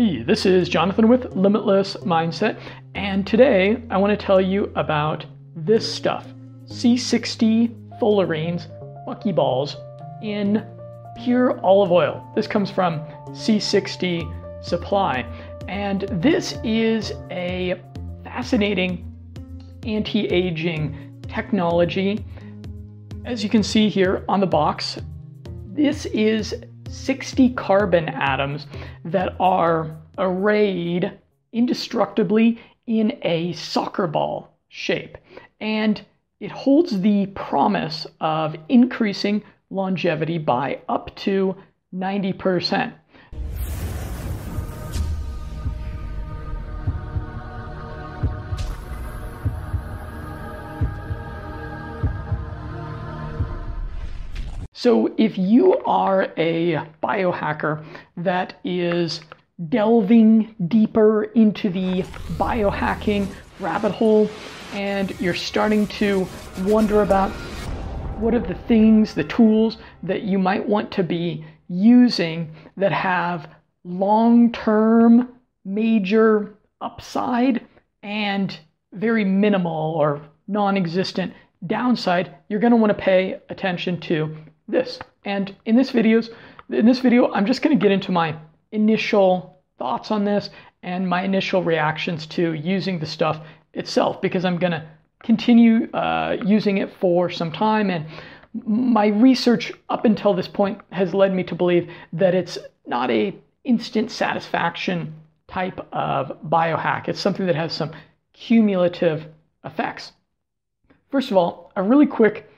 Hey, this is Jonathan with Limitless Mindset, and today I want to tell you about this stuff C60 fullerenes, buckyballs in pure olive oil. This comes from C60 Supply, and this is a fascinating anti aging technology. As you can see here on the box, this is 60 carbon atoms that are arrayed indestructibly in a soccer ball shape. And it holds the promise of increasing longevity by up to 90%. So, if you are a biohacker that is delving deeper into the biohacking rabbit hole and you're starting to wonder about what are the things, the tools that you might want to be using that have long term major upside and very minimal or non existent downside, you're going to want to pay attention to this. And in this videos, in this video, I'm just going to get into my initial thoughts on this and my initial reactions to using the stuff itself because I'm going to continue uh, using it for some time and my research up until this point has led me to believe that it's not a instant satisfaction type of biohack. It's something that has some cumulative effects. First of all, a really quick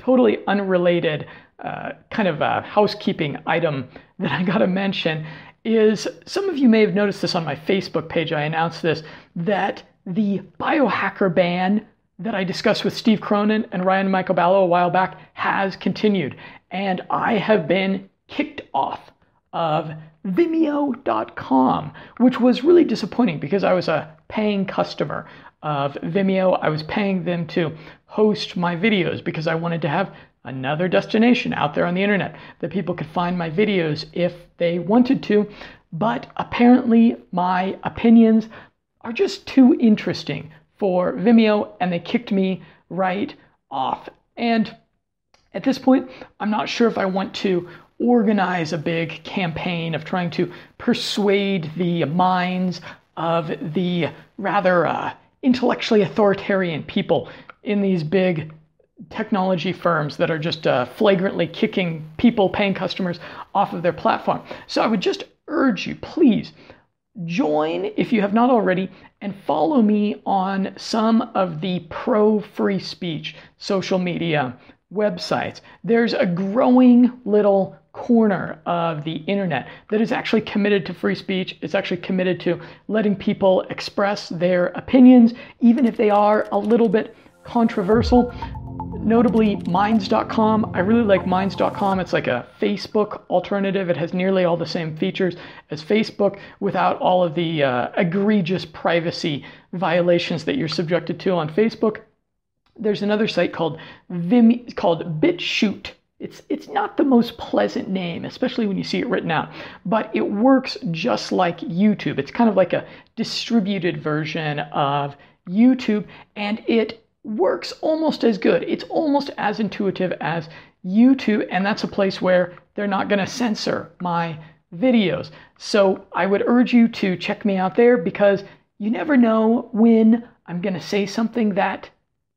totally unrelated uh, kind of a housekeeping item that I got to mention is some of you may have noticed this on my Facebook page. I announced this that the biohacker ban that I discussed with Steve Cronin and Ryan Michael Ballo a while back has continued. And I have been kicked off of Vimeo.com, which was really disappointing because I was a paying customer of Vimeo. I was paying them to host my videos because I wanted to have another destination out there on the internet that people could find my videos if they wanted to. But apparently, my opinions are just too interesting for Vimeo, and they kicked me right off. And at this point, I'm not sure if I want to organize a big campaign of trying to persuade the minds of the rather uh, intellectually authoritarian people in these big technology firms that are just uh, flagrantly kicking people, paying customers off of their platform. So I would just urge you, please join if you have not already and follow me on some of the pro free speech social media websites. There's a growing little corner of the internet that is actually committed to free speech. It's actually committed to letting people express their opinions, even if they are a little bit controversial. Notably, Minds.com. I really like Minds.com. It's like a Facebook alternative. It has nearly all the same features as Facebook without all of the uh, egregious privacy violations that you're subjected to on Facebook. There's another site called Vim called BitChute. It's it's not the most pleasant name, especially when you see it written out, but it works just like YouTube. It's kind of like a distributed version of YouTube, and it works almost as good. It's almost as intuitive as YouTube, and that's a place where they're not going to censor my videos. So I would urge you to check me out there because you never know when I'm going to say something that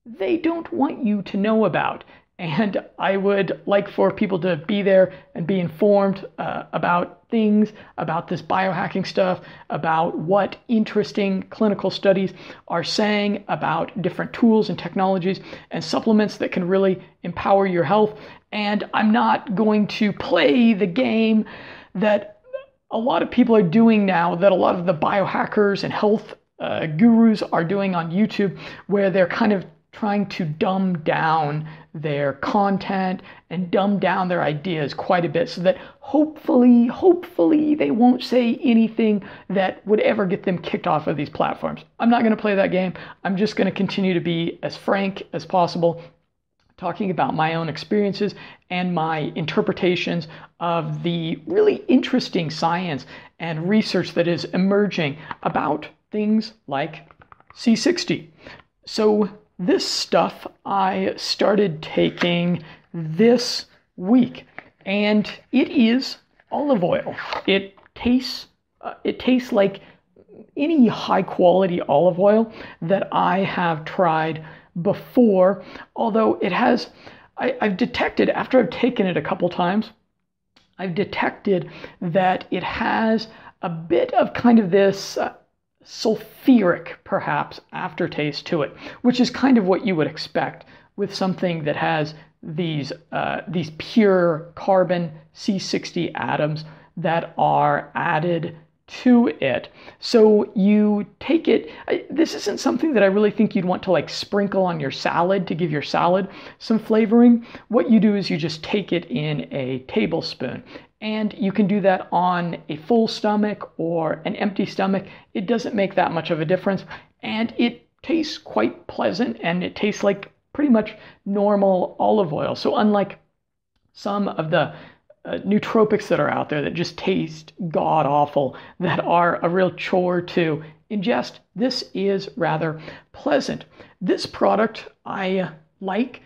they don't want you to know about. And I would like for people to be there and be informed uh, about things, about this biohacking stuff, about what interesting clinical studies are saying about different tools and technologies and supplements that can really empower your health. And I'm not going to play the game that a lot of people are doing now, that a lot of the biohackers and health uh, gurus are doing on YouTube, where they're kind of trying to dumb down their content and dumb down their ideas quite a bit so that hopefully, hopefully, they won't say anything that would ever get them kicked off of these platforms. I'm not going to play that game. I'm just going to continue to be as frank as possible, talking about my own experiences and my interpretations of the really interesting science and research that is emerging about things like C60. So, this stuff I started taking this week, and it is olive oil. It tastes uh, it tastes like any high quality olive oil that I have tried before, although it has I, I've detected after I've taken it a couple times, I've detected that it has a bit of kind of this uh, sulfuric, perhaps, aftertaste to it, which is kind of what you would expect with something that has these uh, these pure carbon C60 atoms that are added to it. So you take it, this isn't something that I really think you'd want to like sprinkle on your salad to give your salad some flavoring. What you do is you just take it in a tablespoon. And you can do that on a full stomach or an empty stomach. It doesn't make that much of a difference. And it tastes quite pleasant and it tastes like pretty much normal olive oil. So, unlike some of the uh, nootropics that are out there that just taste god awful, that are a real chore to ingest. This is rather pleasant. This product I like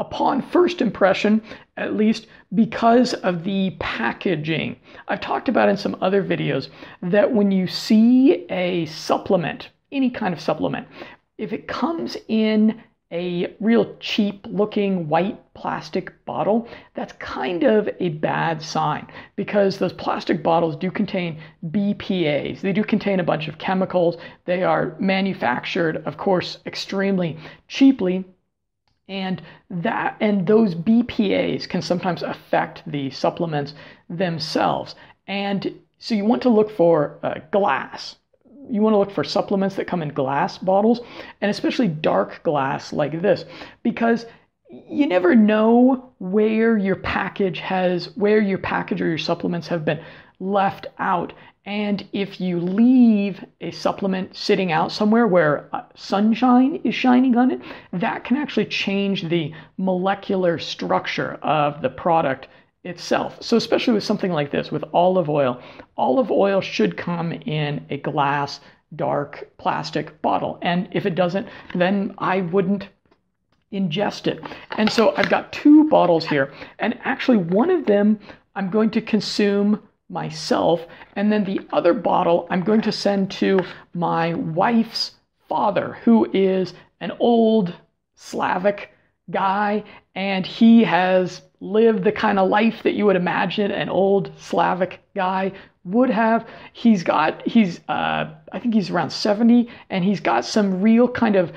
upon first impression, at least because of the packaging. I've talked about in some other videos that when you see a supplement, any kind of supplement, if it comes in a real cheap looking white plastic bottle, that's kind of a bad sign because those plastic bottles do contain BPAs. They do contain a bunch of chemicals. They are manufactured, of course, extremely cheaply. And that and those BPAs can sometimes affect the supplements themselves. And so you want to look for uh, glass you want to look for supplements that come in glass bottles and especially dark glass like this because you never know where your package has where your package or your supplements have been left out and if you leave a supplement sitting out somewhere where uh, sunshine is shining on it that can actually change the molecular structure of the product itself. So, especially with something like this, with olive oil, olive oil should come in a glass, dark plastic bottle. And if it doesn't, then I wouldn't ingest it. And so I've got two bottles here, and actually, one of them I'm going to consume myself, and then the other bottle I'm going to send to my wife's father, who is an old Slavic guy, and he has lived the kind of life that you would imagine an old Slavic guy would have. He's got, he's, uh, I think he's around 70, and he's got some real kind of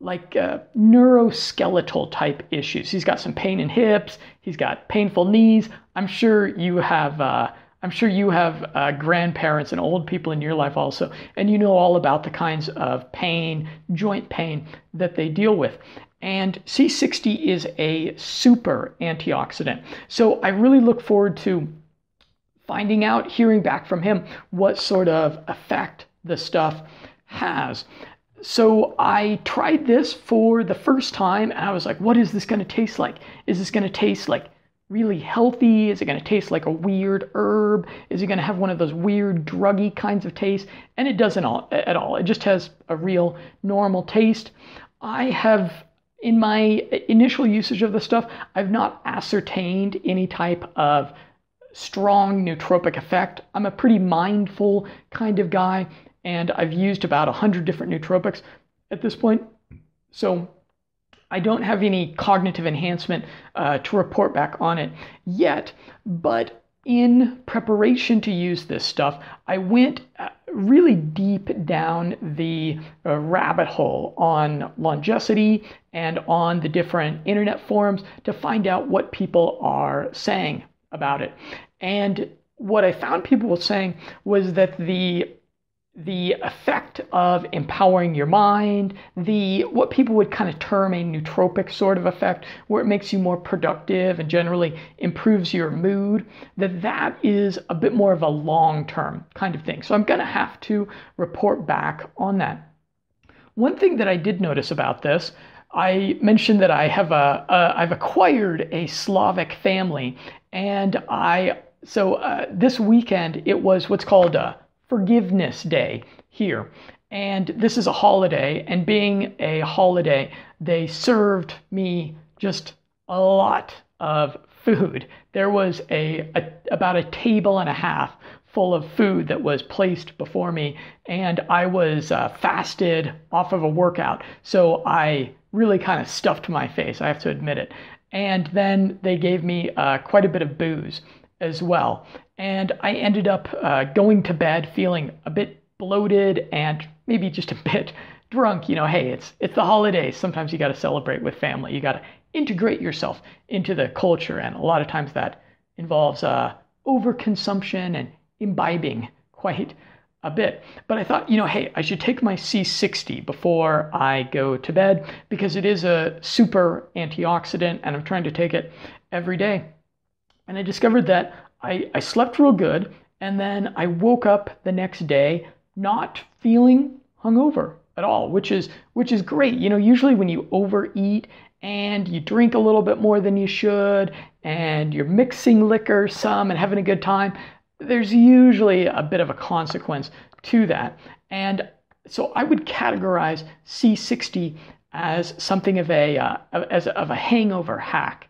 like uh, neuroskeletal type issues. He's got some pain in hips, he's got painful knees. I'm sure you have. Uh, I'm sure you have uh, grandparents and old people in your life also, and you know all about the kinds of pain, joint pain that they deal with. And C60 is a super antioxidant. So I really look forward to finding out, hearing back from him what sort of effect the stuff has. So I tried this for the first time and I was like, what is this going to taste like? Is this going to taste like really healthy? Is it going to taste like a weird herb? Is it going to have one of those weird druggy kinds of taste? And it doesn't all, at all. It just has a real normal taste. I have in my initial usage of the stuff, I've not ascertained any type of strong nootropic effect. I'm a pretty mindful kind of guy, and I've used about 100 different nootropics at this point. So I don't have any cognitive enhancement uh, to report back on it yet, but in preparation to use this stuff, I went uh, really deep down the uh, rabbit hole on Longecity and on the different internet forums to find out what people are saying about it. And what I found people were saying was that the the effect of empowering your mind, the what people would kind of term a nootropic sort of effect, where it makes you more productive and generally improves your mood, that that is a bit more of a long-term kind of thing. So I'm going to have to report back on that. One thing that I did notice about this, I mentioned that I have a, I've acquired a Slavic family, and I so uh, this weekend it was what's called a Forgiveness Day here. And this is a holiday, and being a holiday, they served me just a lot of food. There was a, a about a table and a half full of food that was placed before me, and I was uh, fasted off of a workout, so I really kind of stuffed my face. I have to admit it. And then they gave me uh, quite a bit of booze as well, and I ended up uh, going to bed feeling a bit bloated and maybe just a bit drunk. You know, hey, it's it's the holidays. Sometimes you got to celebrate with family. You got to integrate yourself into the culture, and a lot of times that involves uh, overconsumption and imbibing quite a bit. But I thought, you know, hey, I should take my C60 before I go to bed because it is a super antioxidant and I'm trying to take it every day. And I discovered that I, I slept real good and then I woke up the next day not feeling hungover at all, which is which is great. You know, usually when you overeat and you drink a little bit more than you should and you're mixing liquor some and having a good time, there's usually a bit of a consequence to that. And so I would categorize C60 as something of a uh, as of a hangover hack.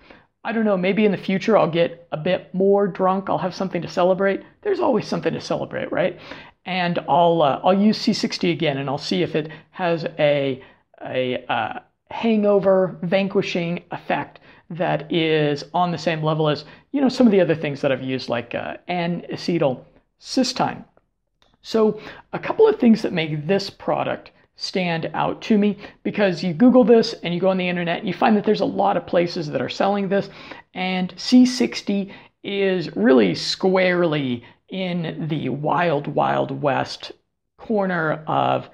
I don't know, maybe in the future I'll get a bit more drunk, I'll have something to celebrate. There's always something to celebrate, right? And I'll uh, I'll use C60 again and I'll see if it has a a uh, hangover vanquishing effect that is on the same level as you know some of the other things that I've used like uh, N-acetylcysteine. So a couple of things that make this product stand out to me because you Google this and you go on the internet and you find that there's a lot of places that are selling this, and C60 is really squarely in the wild, wild west corner of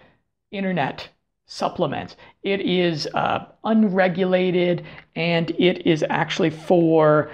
internet supplements. It is uh, unregulated and it is actually for.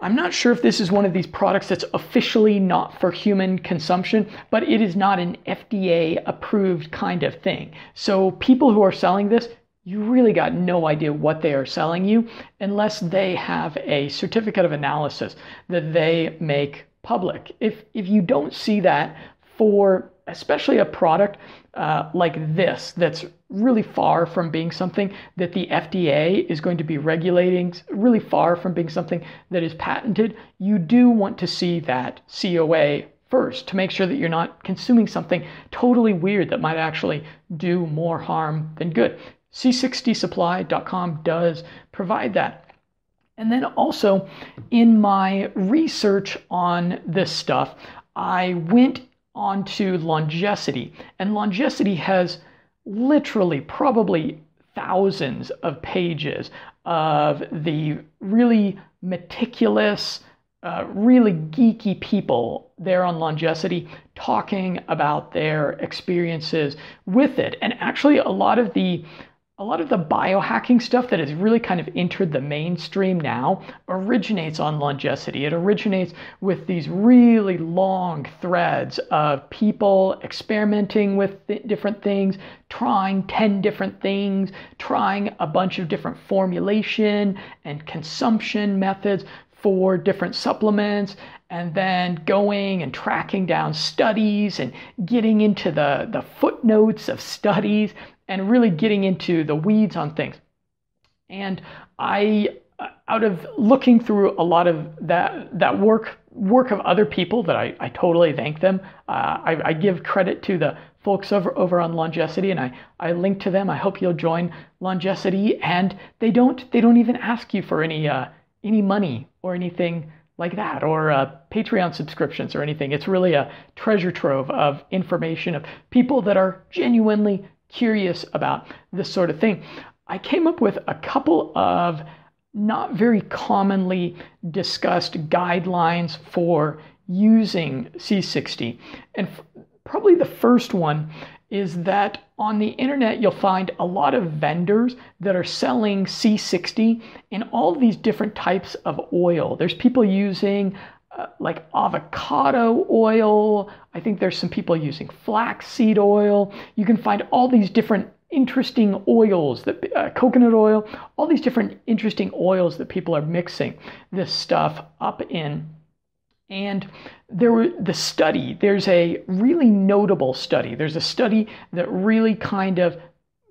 I'm not sure if this is one of these products that's officially not for human consumption, but it is not an FDA approved kind of thing. So people who are selling this, you really got no idea what they are selling you unless they have a certificate of analysis that they make public. If if you don't see that for especially a product uh, like this that's really far from being something that the FDA is going to be regulating, really far from being something that is patented, you do want to see that COA first to make sure that you're not consuming something totally weird that might actually do more harm than good. C60supply.com does provide that. And then also in my research on this stuff, I went onto Longecity. And Longecity has literally probably thousands of pages of the really meticulous, uh, really geeky people there on Longecity talking about their experiences with it. And actually, a lot of the a lot of the biohacking stuff that has really kind of entered the mainstream now originates on Longecity. It originates with these really long threads of people experimenting with th- different things, trying 10 different things, trying a bunch of different formulation and consumption methods for different supplements and then going and tracking down studies and getting into the, the footnotes of studies and really getting into the weeds on things. And I, out of looking through a lot of that that work work of other people that I, I totally thank them. Uh, I, I, give credit to the folks over over on Longecity and I, I link to them. I hope you'll join Longecity and they don't they don't even ask you for any uh, any money or anything like that, or uh, Patreon subscriptions or anything. It's really a treasure trove of information of people that are genuinely curious about this sort of thing, I came up with a couple of not very commonly discussed guidelines for using C60. And f- probably the first one is that on the internet you'll find a lot of vendors that are selling C60 in all these different types of oil. There's people using uh, like avocado oil. I think there's some people using flaxseed oil. You can find all these different interesting oils that uh, coconut oil, all these different interesting oils that people are mixing this stuff up in. And there were the study, there's a really notable study. There's a study that really kind of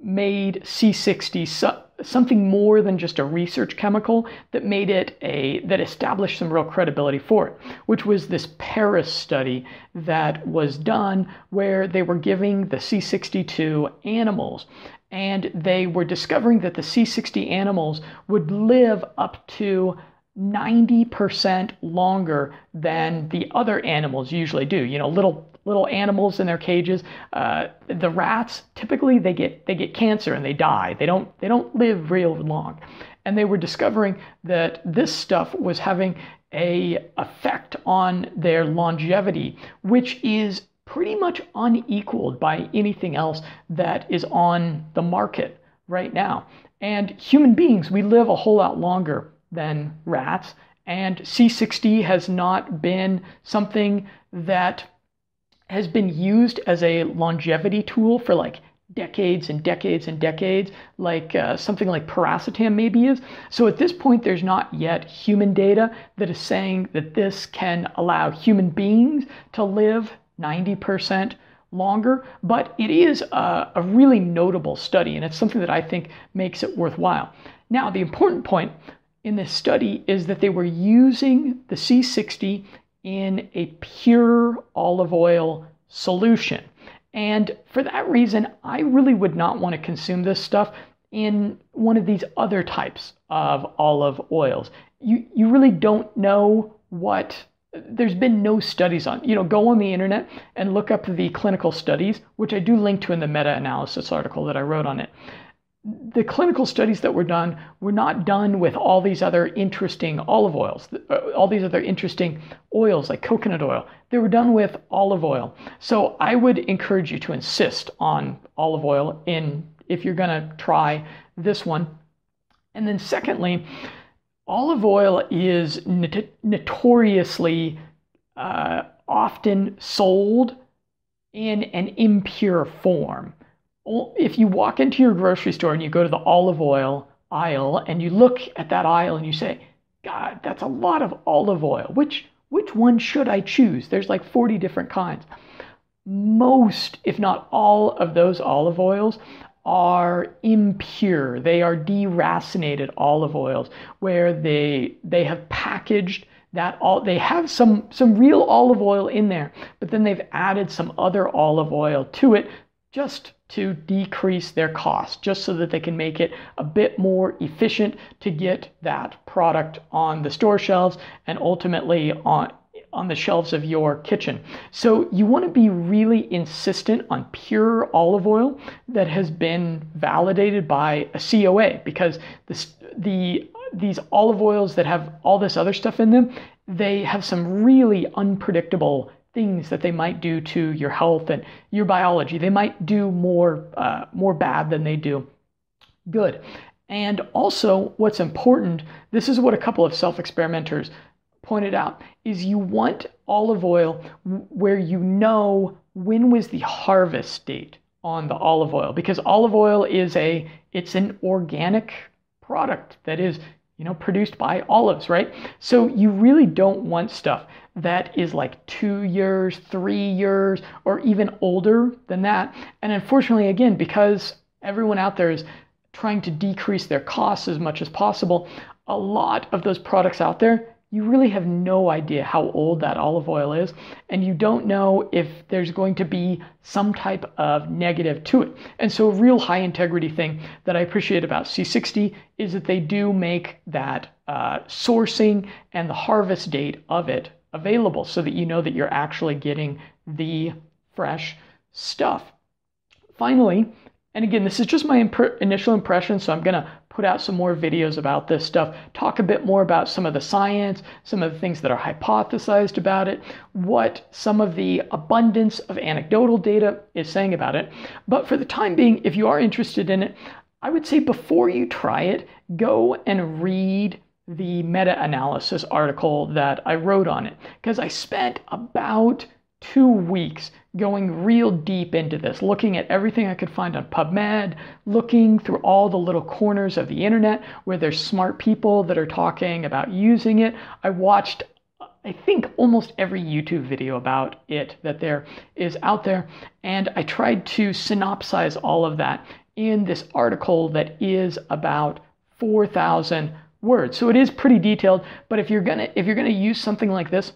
made C60 so, something more than just a research chemical that made it a that established some real credibility for it, which was this Paris study that was done where they were giving the c62 animals and they were discovering that the C60 animals would live up to 90% longer than the other animals usually do. You know, little little animals in their cages. Uh, the rats typically they get they get cancer and they die. They don't they don't live real long. And they were discovering that this stuff was having a effect on their longevity, which is pretty much unequaled by anything else that is on the market right now. And human beings, we live a whole lot longer than rats. And C60 has not been something that has been used as a longevity tool for like decades and decades and decades, like uh, something like piracetam maybe is. So at this point, there's not yet human data that is saying that this can allow human beings to live 90% longer, but it is a, a really notable study, and it's something that I think makes it worthwhile. Now, the important point in this study is that they were using the C60 in a pure olive oil solution. And for that reason, I really would not want to consume this stuff in one of these other types of olive oils. You, you really don't know what, there's been no studies on. You know, go on the internet and look up the clinical studies, which I do link to in the meta analysis article that I wrote on it the clinical studies that were done were not done with all these other interesting olive oils, uh, all these other interesting oils like coconut oil. They were done with olive oil. So I would encourage you to insist on olive oil in if you're going to try this one. And then secondly, olive oil is not- notoriously uh, often sold in an impure form if you walk into your grocery store and you go to the olive oil aisle and you look at that aisle and you say, God, that's a lot of olive oil. Which which one should I choose? There's like 40 different kinds. Most, if not all, of those olive oils are impure. They are deracinated olive oils where they they have packaged that all they have some some real olive oil in there, but then they've added some other olive oil to it just to decrease their cost, just so that they can make it a bit more efficient to get that product on the store shelves and ultimately on on the shelves of your kitchen. So you want to be really insistent on pure olive oil that has been validated by a COA because this, the these olive oils that have all this other stuff in them, they have some really unpredictable things that they might do to your health and your biology. They might do more uh, more bad than they do good. And also, what's important, this is what a couple of self experimenters pointed out, is you want olive oil where you know when was the harvest date on the olive oil because olive oil is a it's an organic product that is you know, produced by olives, right? So you really don't want stuff that is like two years, three years, or even older than that. And unfortunately, again, because everyone out there is trying to decrease their costs as much as possible, a lot of those products out there you really have no idea how old that olive oil is, and you don't know if there's going to be some type of negative to it. And so, a real high integrity thing that I appreciate about C60 is that they do make that uh, sourcing and the harvest date of it available so that you know that you're actually getting the fresh stuff. Finally, and again, this is just my imp- initial impression, so I'm going to put out some more videos about this stuff, talk a bit more about some of the science, some of the things that are hypothesized about it, what some of the abundance of anecdotal data is saying about it. But for the time being, if you are interested in it, I would say before you try it, go and read the meta analysis article that I wrote on it because I spent about two weeks going real deep into this, looking at everything I could find on PubMed, looking through all the little corners of the internet where there's smart people that are talking about using it. I watched I think almost every YouTube video about it that there is out there. And I tried to synopsize all of that in this article that is about 4,000 words. So it is pretty detailed, but if you're gonna if you're gonna use something like this,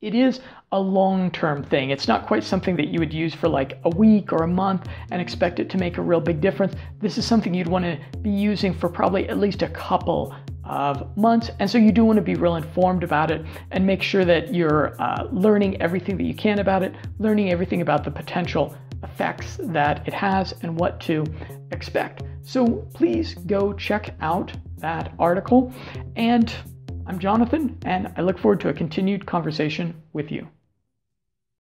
it is a long-term thing. It's not quite something that you would use for like a week or a month and expect it to make a real big difference. This is something you'd want to be using for probably at least a couple of months. And so you do want to be real informed about it and make sure that you're uh, learning everything that you can about it, learning everything about the potential effects that it has and what to expect. So please go check out that article. And I'm Jonathan, and I look forward to a continued conversation with you.